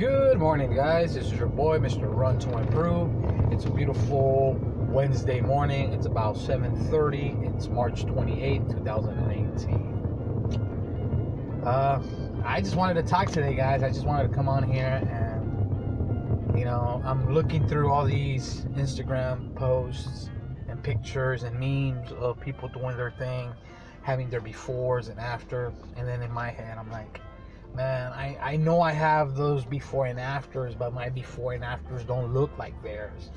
Good morning, guys. This is your boy, Mr. Run to Improve. It's a beautiful Wednesday morning. It's about 7:30. It's March 28, 2018. Uh, I just wanted to talk today, guys. I just wanted to come on here and, you know, I'm looking through all these Instagram posts and pictures and memes of people doing their thing, having their befores and after, and then in my head, I'm like I, know I have those before and afters, but my before and afters don't look like theirs.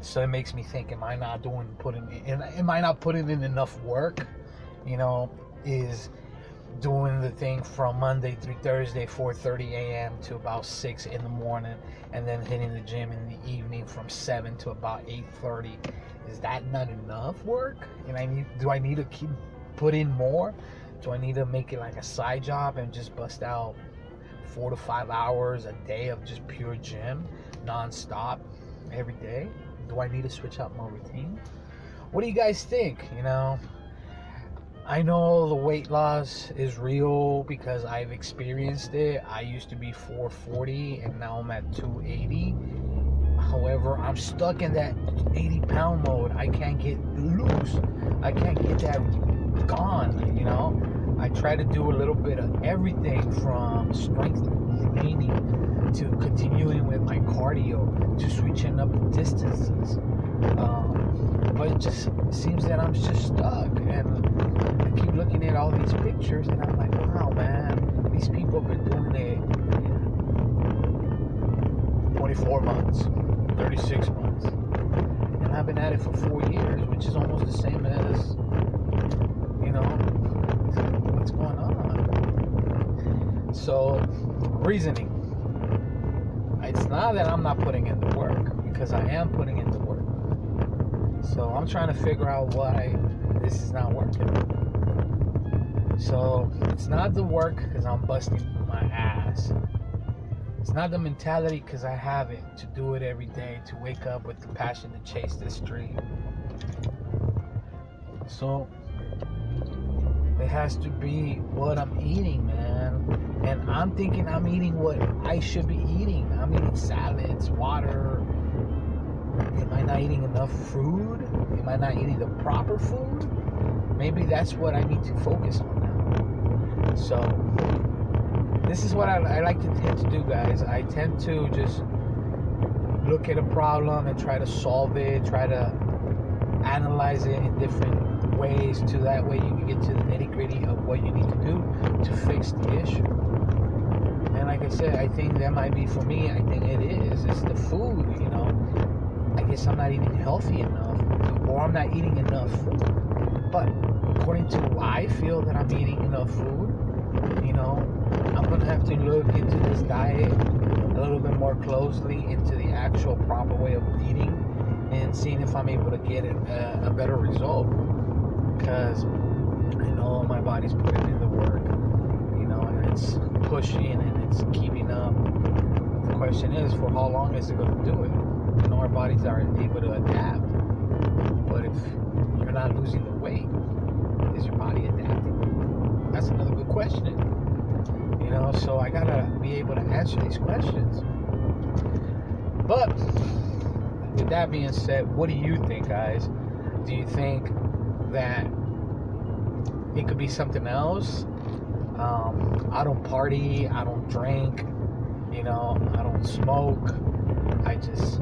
So it makes me think, am I not doing putting in, am I not putting in enough work? You know, is doing the thing from Monday through Thursday, 4:30 a.m. to about 6 in the morning, and then hitting the gym in the evening from 7 to about 8:30. Is that not enough work? And I need, do I need to keep put in more? Do I need to make it like a side job and just bust out four to five hours a day of just pure gym, non-stop, every day? Do I need to switch up my routine? What do you guys think? You know, I know the weight loss is real because I've experienced it. I used to be 440 and now I'm at 280. However, I'm stuck in that 80 pound mode. I can't get loose. I can't get that gone, you know. I try to do a little bit of everything from strength training to continuing with my cardio to switching up distances. Um, but it just seems that I'm just stuck. And I keep looking at all these pictures and I'm like, wow, man, these people have been doing it 24 months, 36 months. And I've been at it for four years, which is almost the same as, you know, what's going on. So, reasoning. It's not that I'm not putting in the work, because I am putting in the work. So, I'm trying to figure out why this is not working. So, it's not the work because I'm busting my ass. It's not the mentality because I have it to do it every day, to wake up with the passion to chase this dream. So it has to be what I'm eating, man. And I'm thinking I'm eating what I should be eating. I'm eating salads, water. Am I not eating enough food? Am I not eating the proper food? Maybe that's what I need to focus on now. So this is what I, I like to tend to do, guys. I tend to just look at a problem and try to solve it, try to analyze it in different ways to that way you can get to the nitty gritty of what you need to do to fix the issue. And like I said, I think that might be for me, I think it is. It's the food, you know. I guess I'm not eating healthy enough or I'm not eating enough. But according to I feel that I'm eating enough food, you know, I'm gonna have to look into this diet a little bit more closely into the actual proper way of eating and seeing if I'm able to get a, uh, a better result. Because I know my body's putting in the work, it's pushing and it's keeping up. The question is, for how long is it going to do it? You know, our bodies are able to adapt, but if you're not losing the weight, is your body adapting? That's another good question. You know, so I gotta be able to answer these questions. But with that being said, what do you think, guys? Do you think that it could be something else? Um, I don't party, I don't drink, you know, I don't smoke. I just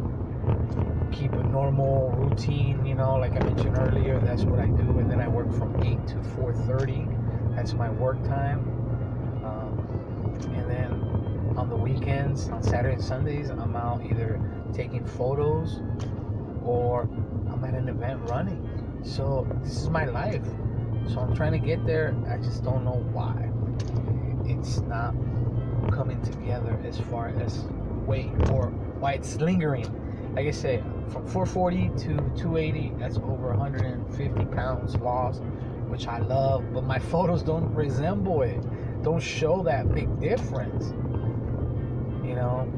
keep a normal routine, you know, like I mentioned earlier, that's what I do, and then I work from 8 to 4.30. That's my work time. Um, and then on the weekends, on Saturday and Sundays, I'm out either taking photos or I'm at an event running. So this is my life. So I'm trying to get there. I just don't know why. It's not coming together as far as weight or why it's lingering. Like I said, from 440 to 280, that's over 150 pounds lost, which I love. But my photos don't resemble it. Don't show that big difference. You know,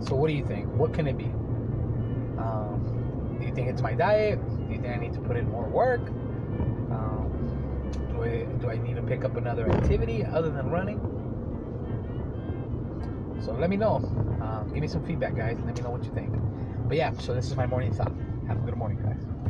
so what do you think? What can it be? Um, do you think it's my diet? Do you think I need to put in more work? Um, do I do I need to pick up another activity other than running? So let me know. Um, give me some feedback, guys, and let me know what you think. But yeah, so this is my morning thought. Have a good morning, guys.